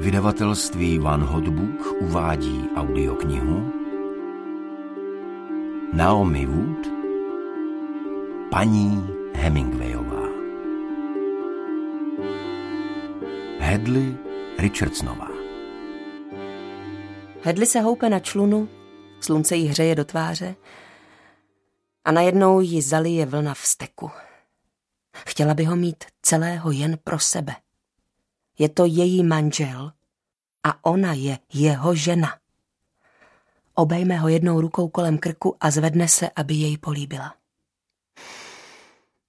Vydavatelství Van Hotbook uvádí audioknihu Naomi Wood Paní Hemingwayová Hedley Richardsonová Hedley se houpe na člunu, slunce jí hřeje do tváře a najednou ji zalije vlna vzteku. Chtěla by ho mít celého jen pro sebe. Je to její manžel a ona je jeho žena. Obejme ho jednou rukou kolem krku a zvedne se, aby jej políbila.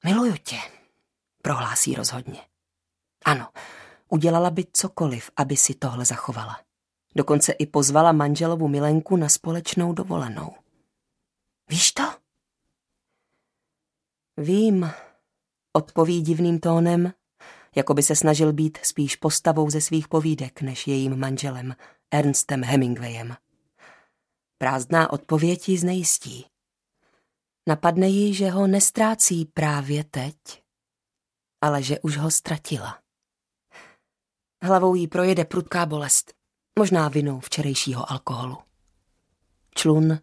Miluju tě, prohlásí rozhodně. Ano, udělala by cokoliv, aby si tohle zachovala. Dokonce i pozvala manželovu milenku na společnou dovolenou. Víš to? Vím, odpoví divným tónem, jako by se snažil být spíš postavou ze svých povídek než jejím manželem, Ernstem Hemingwayem. Prázdná odpověď ji znejistí. Napadne ji, že ho nestrácí právě teď, ale že už ho ztratila. Hlavou jí projede prudká bolest, možná vinou včerejšího alkoholu. Člun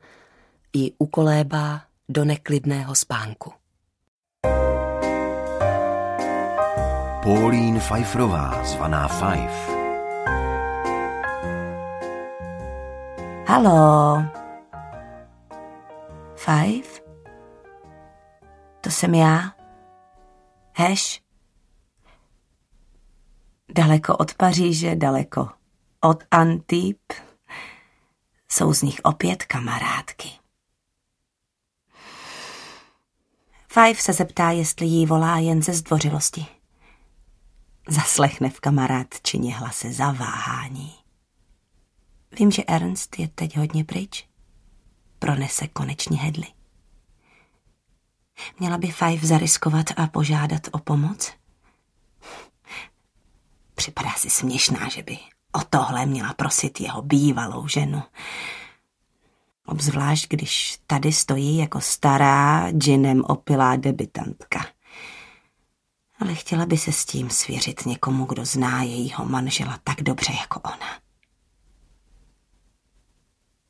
ji ukolébá do neklidného spánku. Paulín Pfeifferová, zvaná Fife. Halo. Five? To jsem já. Heš? Daleko od Paříže, daleko od Antip. Jsou z nich opět kamarádky. Five se zeptá, jestli jí volá jen ze zdvořilosti. Zaslechne v kamarádčině hlase zaváhání. Vím, že Ernst je teď hodně pryč. Pronese konečně hedly. Měla by Five zariskovat a požádat o pomoc? Připadá si směšná, že by o tohle měla prosit jeho bývalou ženu. Obzvlášť, když tady stojí jako stará, džinem opilá debitantka. Ale chtěla by se s tím svěřit někomu, kdo zná jejího manžela tak dobře jako ona.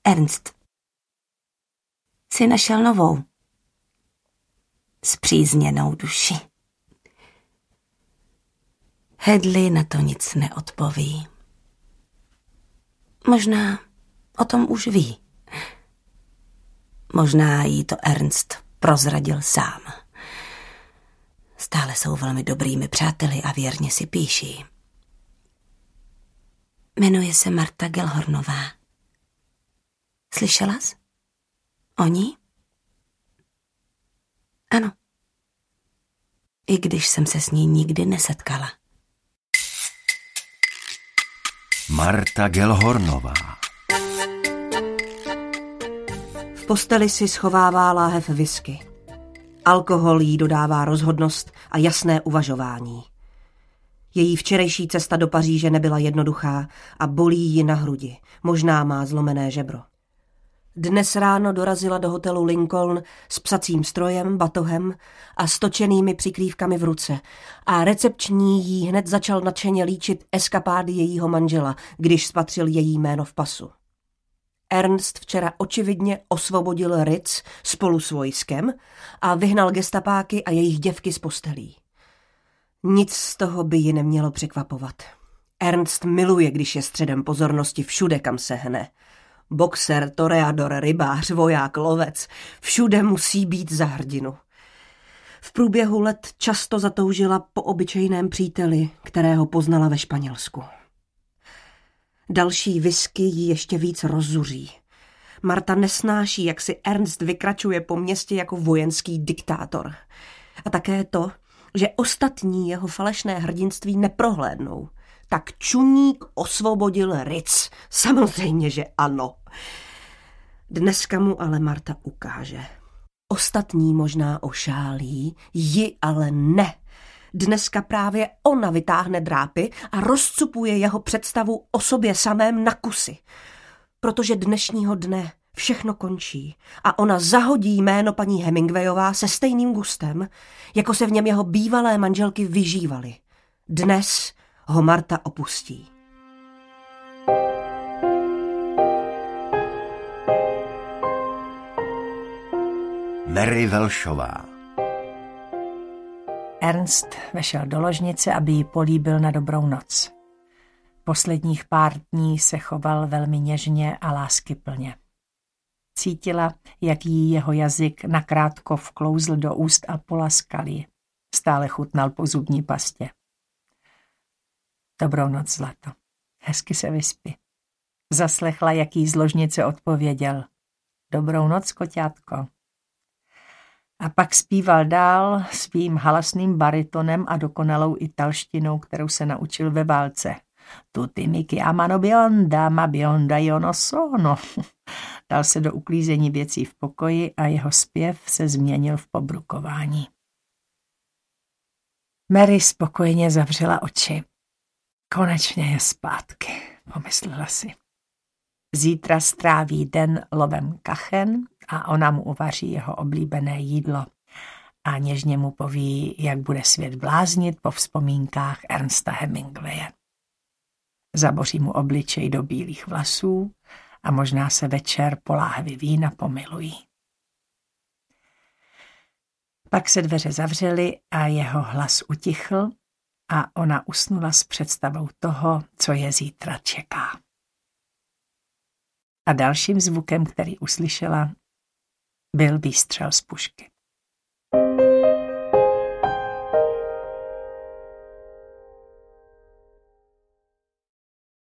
Ernst. Si našel novou. Zpřízněnou duši. Hedley na to nic neodpoví. Možná o tom už ví. Možná jí to Ernst prozradil sám. Stále jsou velmi dobrými přáteli a věrně si píší. Jmenuje se Marta Gelhornová. Slyšela jsi? O ní? Ano. I když jsem se s ní nikdy nesetkala. Marta Gelhornová V posteli si schovává láhev whisky. Alkohol jí dodává rozhodnost a jasné uvažování. Její včerejší cesta do Paříže nebyla jednoduchá a bolí ji na hrudi. Možná má zlomené žebro. Dnes ráno dorazila do hotelu Lincoln s psacím strojem, batohem a stočenými přikrývkami v ruce a recepční jí hned začal nadšeně líčit eskapády jejího manžela, když spatřil její jméno v pasu. Ernst včera očividně osvobodil Ritz spolu s vojskem a vyhnal gestapáky a jejich děvky z postelí. Nic z toho by ji nemělo překvapovat. Ernst miluje, když je středem pozornosti všude, kam se hne – Boxer, toreador, rybář, voják, lovec. Všude musí být za hrdinu. V průběhu let často zatoužila po obyčejném příteli, kterého poznala ve Španělsku. Další whisky ji ještě víc rozzuří. Marta nesnáší, jak si Ernst vykračuje po městě jako vojenský diktátor. A také to, že ostatní jeho falešné hrdinství neprohlédnou tak čuník osvobodil Ritz. Samozřejmě, že ano. Dneska mu ale Marta ukáže. Ostatní možná ošálí, ji ale ne. Dneska právě ona vytáhne drápy a rozcupuje jeho představu o sobě samém na kusy. Protože dnešního dne všechno končí a ona zahodí jméno paní Hemingwayová se stejným gustem, jako se v něm jeho bývalé manželky vyžívaly. Dnes ho Marta opustí. Mary Velšová Ernst vešel do ložnice, aby ji políbil na dobrou noc. Posledních pár dní se choval velmi něžně a láskyplně. Cítila, jak jí jeho jazyk nakrátko vklouzl do úst a polaskal ji. Stále chutnal po zubní pastě. Dobrou noc, zlato. Hezky se vyspí. Zaslechla, jak jí z ložnice odpověděl. Dobrou noc, koťátko. A pak zpíval dál svým halasným baritonem a dokonalou italštinou, kterou se naučil ve válce. Tutti mi chiamano bionda, ma bionda io no sono. Dal se do uklízení věcí v pokoji a jeho zpěv se změnil v pobrukování. Mary spokojeně zavřela oči. Konečně je zpátky, pomyslela si. Zítra stráví den lovem kachen a ona mu uvaří jeho oblíbené jídlo a něžně mu poví, jak bude svět bláznit po vzpomínkách Ernsta Hemingwaye. Zaboří mu obličej do bílých vlasů a možná se večer po láhvi vína pomilují. Pak se dveře zavřely a jeho hlas utichl a ona usnula s představou toho, co je zítra čeká. A dalším zvukem, který uslyšela, byl výstřel z pušky.